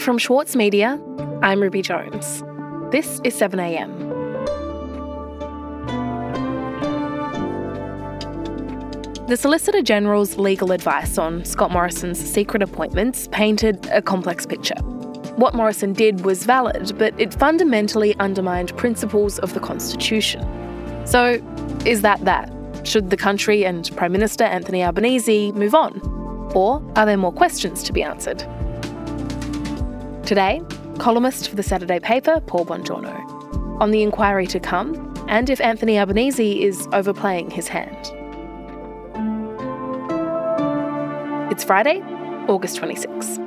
From Schwartz Media, I'm Ruby Jones. This is 7am. The Solicitor General's legal advice on Scott Morrison's secret appointments painted a complex picture. What Morrison did was valid, but it fundamentally undermined principles of the Constitution. So, is that that? Should the country and Prime Minister Anthony Albanese move on? Or are there more questions to be answered? Today, columnist for the Saturday paper, Paul Bongiorno, on the inquiry to come and if Anthony Albanese is overplaying his hand. It's Friday, August 26.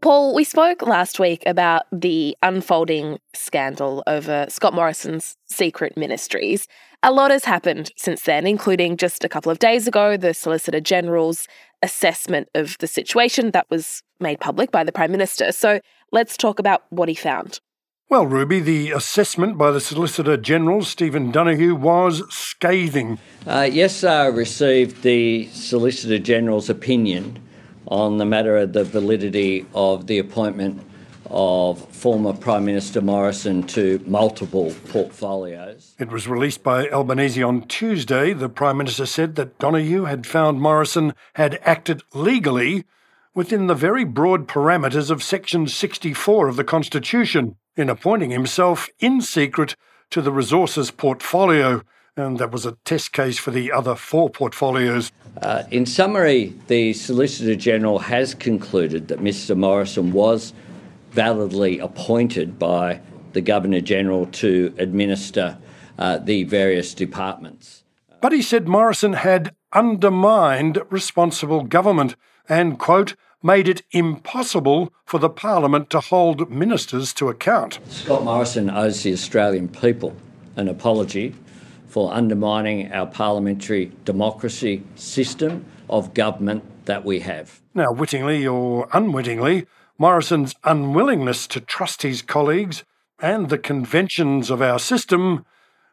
Paul, we spoke last week about the unfolding scandal over Scott Morrison's secret ministries. A lot has happened since then, including just a couple of days ago, the Solicitor General's assessment of the situation that was made public by the Prime Minister. So let's talk about what he found. Well, Ruby, the assessment by the Solicitor General, Stephen Donaghue, was scathing. Uh, yes, I received the Solicitor General's opinion on the matter of the validity of the appointment of former Prime Minister Morrison to multiple portfolios. It was released by Albanese on Tuesday. The Prime Minister said that Donaghue had found Morrison had acted legally within the very broad parameters of Section 64 of the Constitution in appointing himself in secret to the resources portfolio and that was a test case for the other four portfolios. Uh, in summary, the Solicitor General has concluded that Mr Morrison was validly appointed by the Governor General to administer uh, the various departments. But he said Morrison had undermined responsible government and, quote, made it impossible for the Parliament to hold ministers to account. Scott Morrison owes the Australian people an apology for undermining our parliamentary democracy system of government that we have. Now, wittingly or unwittingly, Morrison's unwillingness to trust his colleagues and the conventions of our system,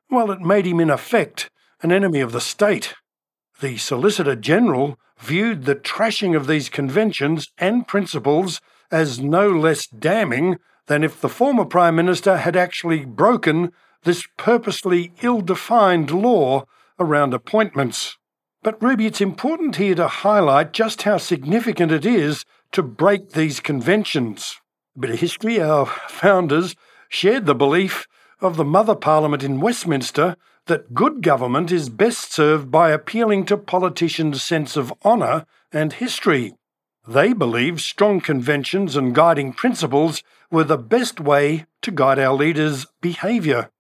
well, it made him in effect an enemy of the state. The Solicitor General viewed the trashing of these conventions and principles as no less damning than if the former Prime Minister had actually broken this purposely ill defined law around appointments. But, Ruby, it's important here to highlight just how significant it is to break these conventions. A bit of history our founders shared the belief of the Mother Parliament in Westminster that good government is best served by appealing to politicians' sense of honour and history. They believed strong conventions and guiding principles were the best way to guide our leaders' behaviour.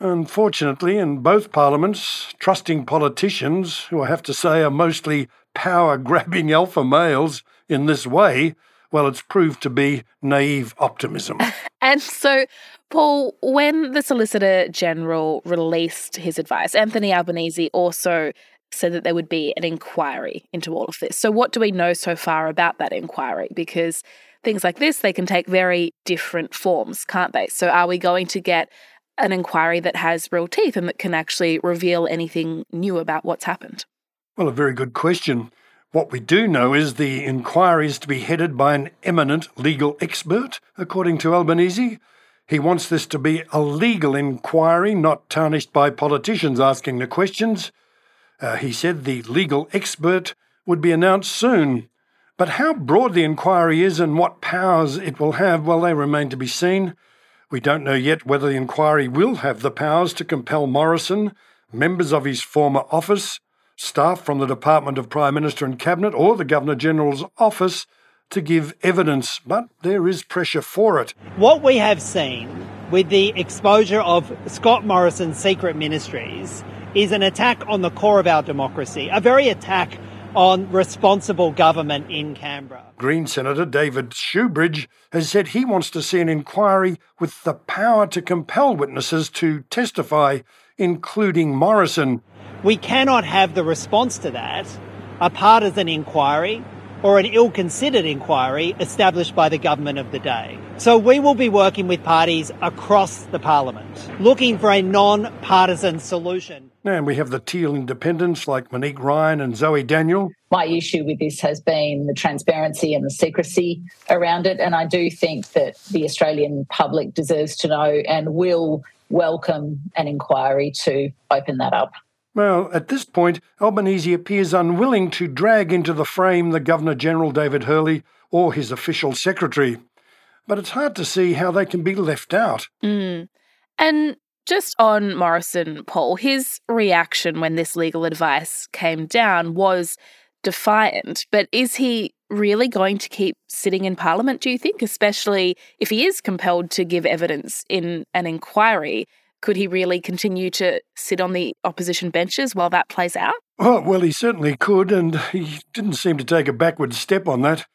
Unfortunately, in both parliaments, trusting politicians, who I have to say are mostly power grabbing alpha males, in this way, well, it's proved to be naive optimism. and so, Paul, when the Solicitor General released his advice, Anthony Albanese also said that there would be an inquiry into all of this. So, what do we know so far about that inquiry? Because things like this, they can take very different forms, can't they? So, are we going to get an inquiry that has real teeth and that can actually reveal anything new about what's happened? Well, a very good question. What we do know is the inquiry is to be headed by an eminent legal expert, according to Albanese. He wants this to be a legal inquiry, not tarnished by politicians asking the questions. Uh, he said the legal expert would be announced soon. But how broad the inquiry is and what powers it will have, well, they remain to be seen. We don't know yet whether the inquiry will have the powers to compel Morrison, members of his former office, staff from the Department of Prime Minister and Cabinet, or the Governor General's office to give evidence, but there is pressure for it. What we have seen with the exposure of Scott Morrison's secret ministries is an attack on the core of our democracy, a very attack on responsible government in Canberra. Green Senator David Shoebridge has said he wants to see an inquiry with the power to compel witnesses to testify, including Morrison. We cannot have the response to that a partisan inquiry or an ill considered inquiry established by the government of the day. So we will be working with parties across the parliament, looking for a non-partisan solution. And we have the Teal independents like Monique Ryan and Zoe Daniel. My issue with this has been the transparency and the secrecy around it. And I do think that the Australian public deserves to know and will welcome an inquiry to open that up. Well, at this point, Albanese appears unwilling to drag into the frame the Governor General David Hurley or his official secretary but it's hard to see how they can be left out. Mm. And just on Morrison, Paul, his reaction when this legal advice came down was defiant. But is he really going to keep sitting in Parliament, do you think? Especially if he is compelled to give evidence in an inquiry. Could he really continue to sit on the opposition benches while that plays out? Oh, well, he certainly could, and he didn't seem to take a backward step on that.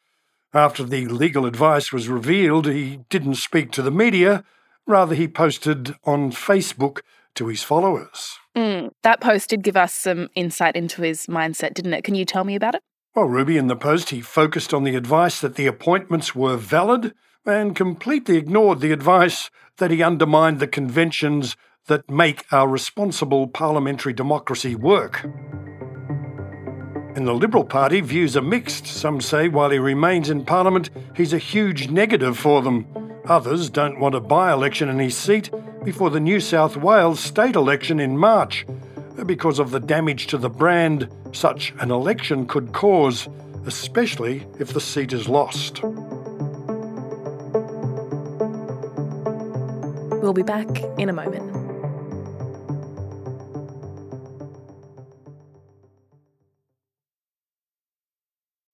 After the legal advice was revealed, he didn't speak to the media. Rather, he posted on Facebook to his followers. Mm, that post did give us some insight into his mindset, didn't it? Can you tell me about it? Well, Ruby, in the post, he focused on the advice that the appointments were valid and completely ignored the advice that he undermined the conventions that make our responsible parliamentary democracy work. In the Liberal Party, views are mixed. Some say while he remains in Parliament, he's a huge negative for them. Others don't want a by election in his seat before the New South Wales state election in March because of the damage to the brand such an election could cause, especially if the seat is lost. We'll be back in a moment.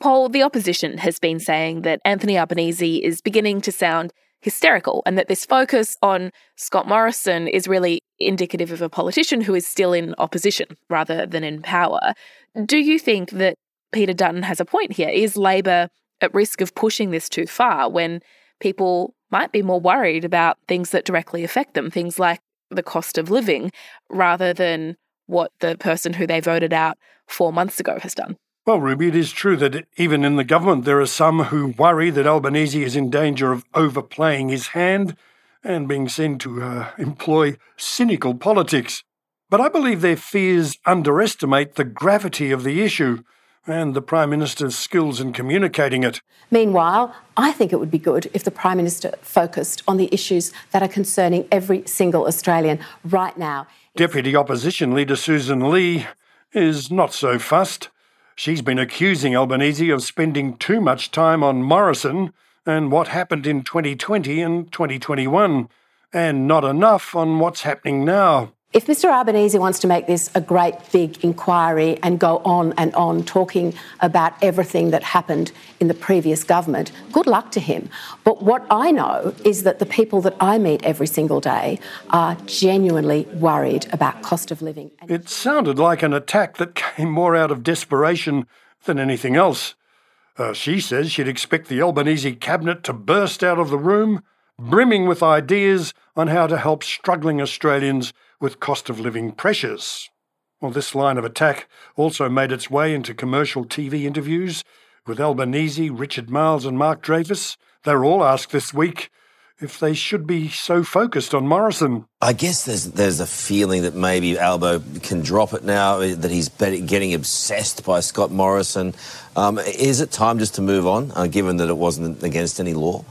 Paul, the opposition has been saying that Anthony Albanese is beginning to sound hysterical and that this focus on Scott Morrison is really indicative of a politician who is still in opposition rather than in power. Do you think that Peter Dutton has a point here? Is Labor at risk of pushing this too far when people might be more worried about things that directly affect them, things like the cost of living, rather than what the person who they voted out four months ago has done? Well, Ruby, it is true that even in the government there are some who worry that Albanese is in danger of overplaying his hand and being seen to uh, employ cynical politics. But I believe their fears underestimate the gravity of the issue and the Prime Minister's skills in communicating it. Meanwhile, I think it would be good if the Prime Minister focused on the issues that are concerning every single Australian right now. Deputy Opposition Leader Susan Lee is not so fussed. She's been accusing Albanese of spending too much time on Morrison and what happened in 2020 and 2021, and not enough on what's happening now. If Mr Albanese wants to make this a great big inquiry and go on and on talking about everything that happened in the previous government, good luck to him. But what I know is that the people that I meet every single day are genuinely worried about cost of living. It sounded like an attack that came more out of desperation than anything else. Uh, she says she'd expect the Albanese cabinet to burst out of the room, brimming with ideas on how to help struggling Australians with cost of living pressures. Well, this line of attack also made its way into commercial TV interviews with Albanese, Richard Marles, and Mark Dreyfus. They were all asked this week if they should be so focused on Morrison. I guess there's there's a feeling that maybe Albo can drop it now, that he's getting obsessed by Scott Morrison. Um, is it time just to move on, uh, given that it wasn't against any law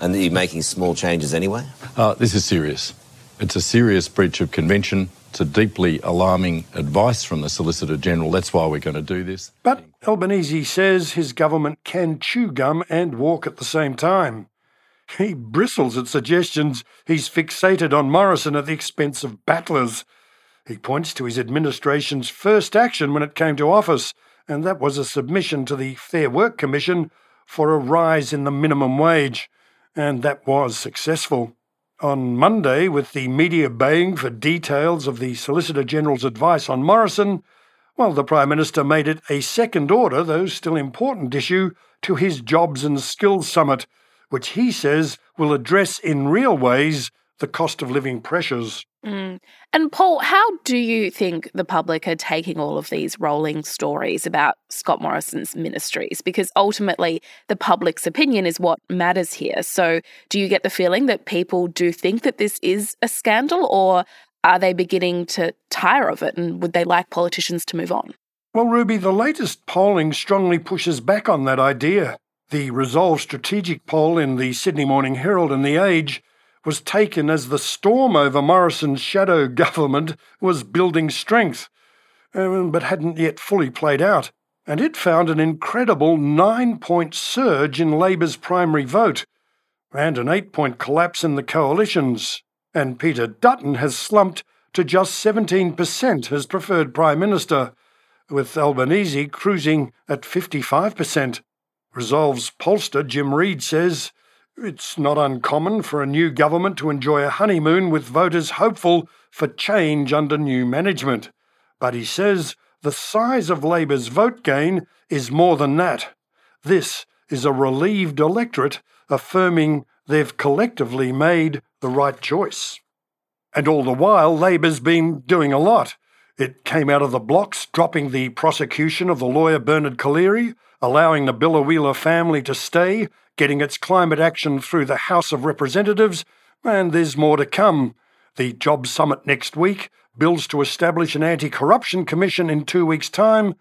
and that you're making small changes anyway? Uh, this is serious. It's a serious breach of convention. It's a deeply alarming advice from the Solicitor General. That's why we're going to do this. But Albanese says his government can chew gum and walk at the same time. He bristles at suggestions he's fixated on Morrison at the expense of battlers. He points to his administration's first action when it came to office, and that was a submission to the Fair Work Commission for a rise in the minimum wage, and that was successful. On Monday, with the media baying for details of the Solicitor General's advice on Morrison, well, the Prime Minister made it a second order, though still important issue, to his Jobs and Skills Summit, which he says will address in real ways the cost of living pressures. Mm. And Paul, how do you think the public are taking all of these rolling stories about Scott Morrison's ministries? Because ultimately, the public's opinion is what matters here. So, do you get the feeling that people do think that this is a scandal, or are they beginning to tire of it and would they like politicians to move on? Well, Ruby, the latest polling strongly pushes back on that idea. The Resolve Strategic poll in the Sydney Morning Herald and The Age was taken as the storm over Morrison's shadow government was building strength, um, but hadn't yet fully played out. And it found an incredible nine point surge in Labor's primary vote and an eight point collapse in the coalitions. And Peter Dutton has slumped to just 17% as preferred Prime Minister, with Albanese cruising at 55%. Resolve's pollster Jim Reed says it's not uncommon for a new government to enjoy a honeymoon with voters hopeful for change under new management. But he says the size of Labor's vote gain is more than that. This is a relieved electorate affirming they've collectively made the right choice. And all the while, Labor's been doing a lot. It came out of the blocks, dropping the prosecution of the lawyer Bernard Collaery, allowing the Biloela family to stay getting its climate action through the House of Representatives, and there's more to come. The Jobs Summit next week, bills to establish an anti corruption commission in two weeks' time,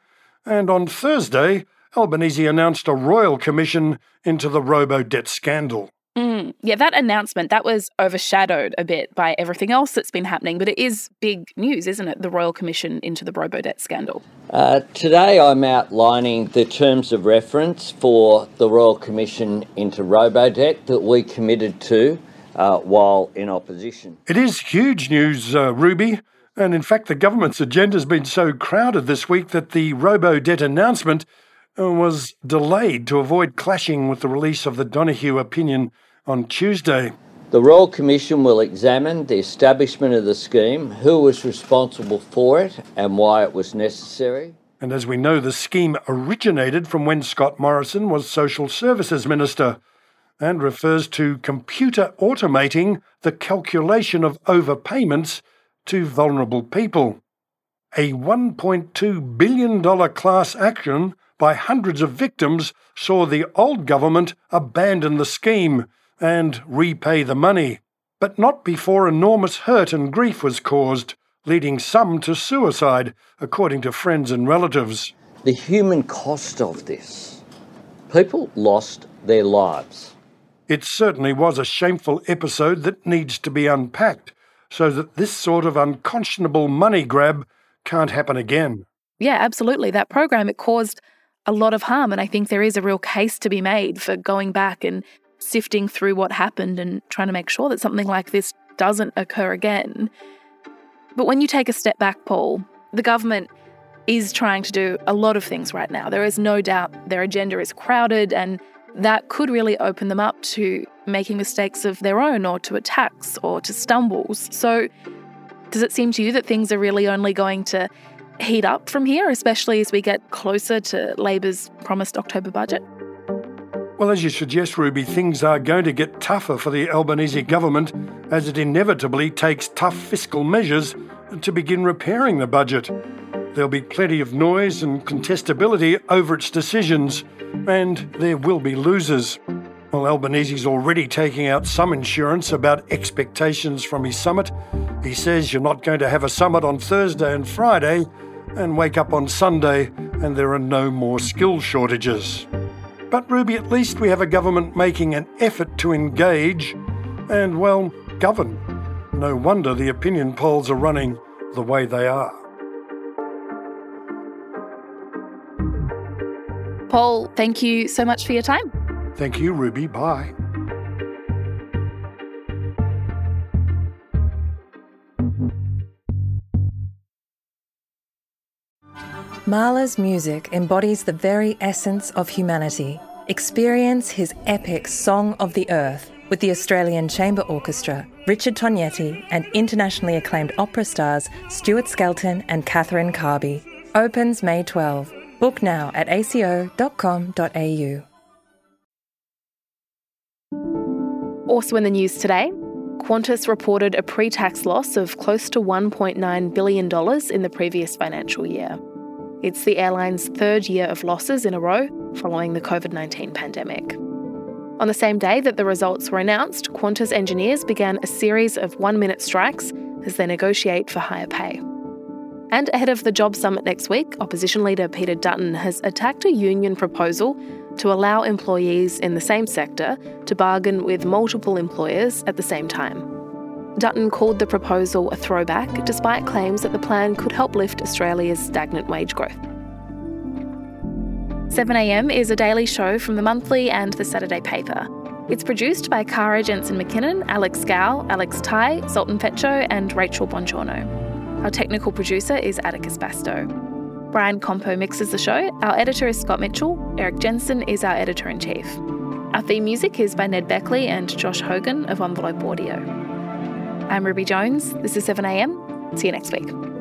and on Thursday, Albanese announced a royal commission into the robo debt scandal. Mm, yeah, that announcement that was overshadowed a bit by everything else that's been happening, but it is big news, isn't it? The Royal Commission into the Robodebt scandal. Uh, today, I'm outlining the terms of reference for the Royal Commission into Robodebt that we committed to uh, while in opposition. It is huge news, uh, Ruby. And in fact, the government's agenda has been so crowded this week that the robo debt announcement was delayed to avoid clashing with the release of the Donaghue opinion on Tuesday. The Royal Commission will examine the establishment of the scheme, who was responsible for it, and why it was necessary. And as we know, the scheme originated from when Scott Morrison was Social Services Minister and refers to computer automating the calculation of overpayments to vulnerable people. A $1.2 billion class action by hundreds of victims saw the old government abandon the scheme and repay the money, but not before enormous hurt and grief was caused, leading some to suicide, according to friends and relatives. The human cost of this. People lost their lives. It certainly was a shameful episode that needs to be unpacked so that this sort of unconscionable money grab can't happen again. Yeah, absolutely. That program, it caused a lot of harm. And I think there is a real case to be made for going back and sifting through what happened and trying to make sure that something like this doesn't occur again. But when you take a step back, Paul, the government is trying to do a lot of things right now. There is no doubt their agenda is crowded, and that could really open them up to making mistakes of their own or to attacks or to stumbles. So, does it seem to you that things are really only going to heat up from here, especially as we get closer to Labor's promised October budget? Well, as you suggest, Ruby, things are going to get tougher for the Albanese government as it inevitably takes tough fiscal measures to begin repairing the budget. There'll be plenty of noise and contestability over its decisions, and there will be losers. Well, Albanese's already taking out some insurance about expectations from his summit. He says you're not going to have a summit on Thursday and Friday and wake up on Sunday and there are no more skill shortages. But, Ruby, at least we have a government making an effort to engage and, well, govern. No wonder the opinion polls are running the way they are. Paul, thank you so much for your time. Thank you, Ruby. Bye. Mahler's music embodies the very essence of humanity. Experience his epic Song of the Earth with the Australian Chamber Orchestra, Richard Tognetti, and internationally acclaimed opera stars Stuart Skelton and Catherine Carby. Opens May 12. Book now at aco.com.au. Also in the news today, Qantas reported a pre tax loss of close to $1.9 billion in the previous financial year. It's the airline's third year of losses in a row following the COVID 19 pandemic. On the same day that the results were announced, Qantas engineers began a series of one minute strikes as they negotiate for higher pay. And ahead of the job summit next week, opposition leader Peter Dutton has attacked a union proposal to allow employees in the same sector to bargain with multiple employers at the same time. Dutton called the proposal a throwback, despite claims that the plan could help lift Australia's stagnant wage growth. 7am is a daily show from the monthly and the Saturday paper. It's produced by Kara Jensen McKinnon, Alex Gow, Alex Tighe, Zoltan Fecso, and Rachel Bongiorno. Our technical producer is Atticus Bastow. Brian Campeau mixes the show. Our editor is Scott Mitchell. Erik Jensen is our editor in chief. Our theme music is by Ned Beckley and Josh Hogan of Envelope Audio. I'm Ruby Jones. This is 7am. See you next week.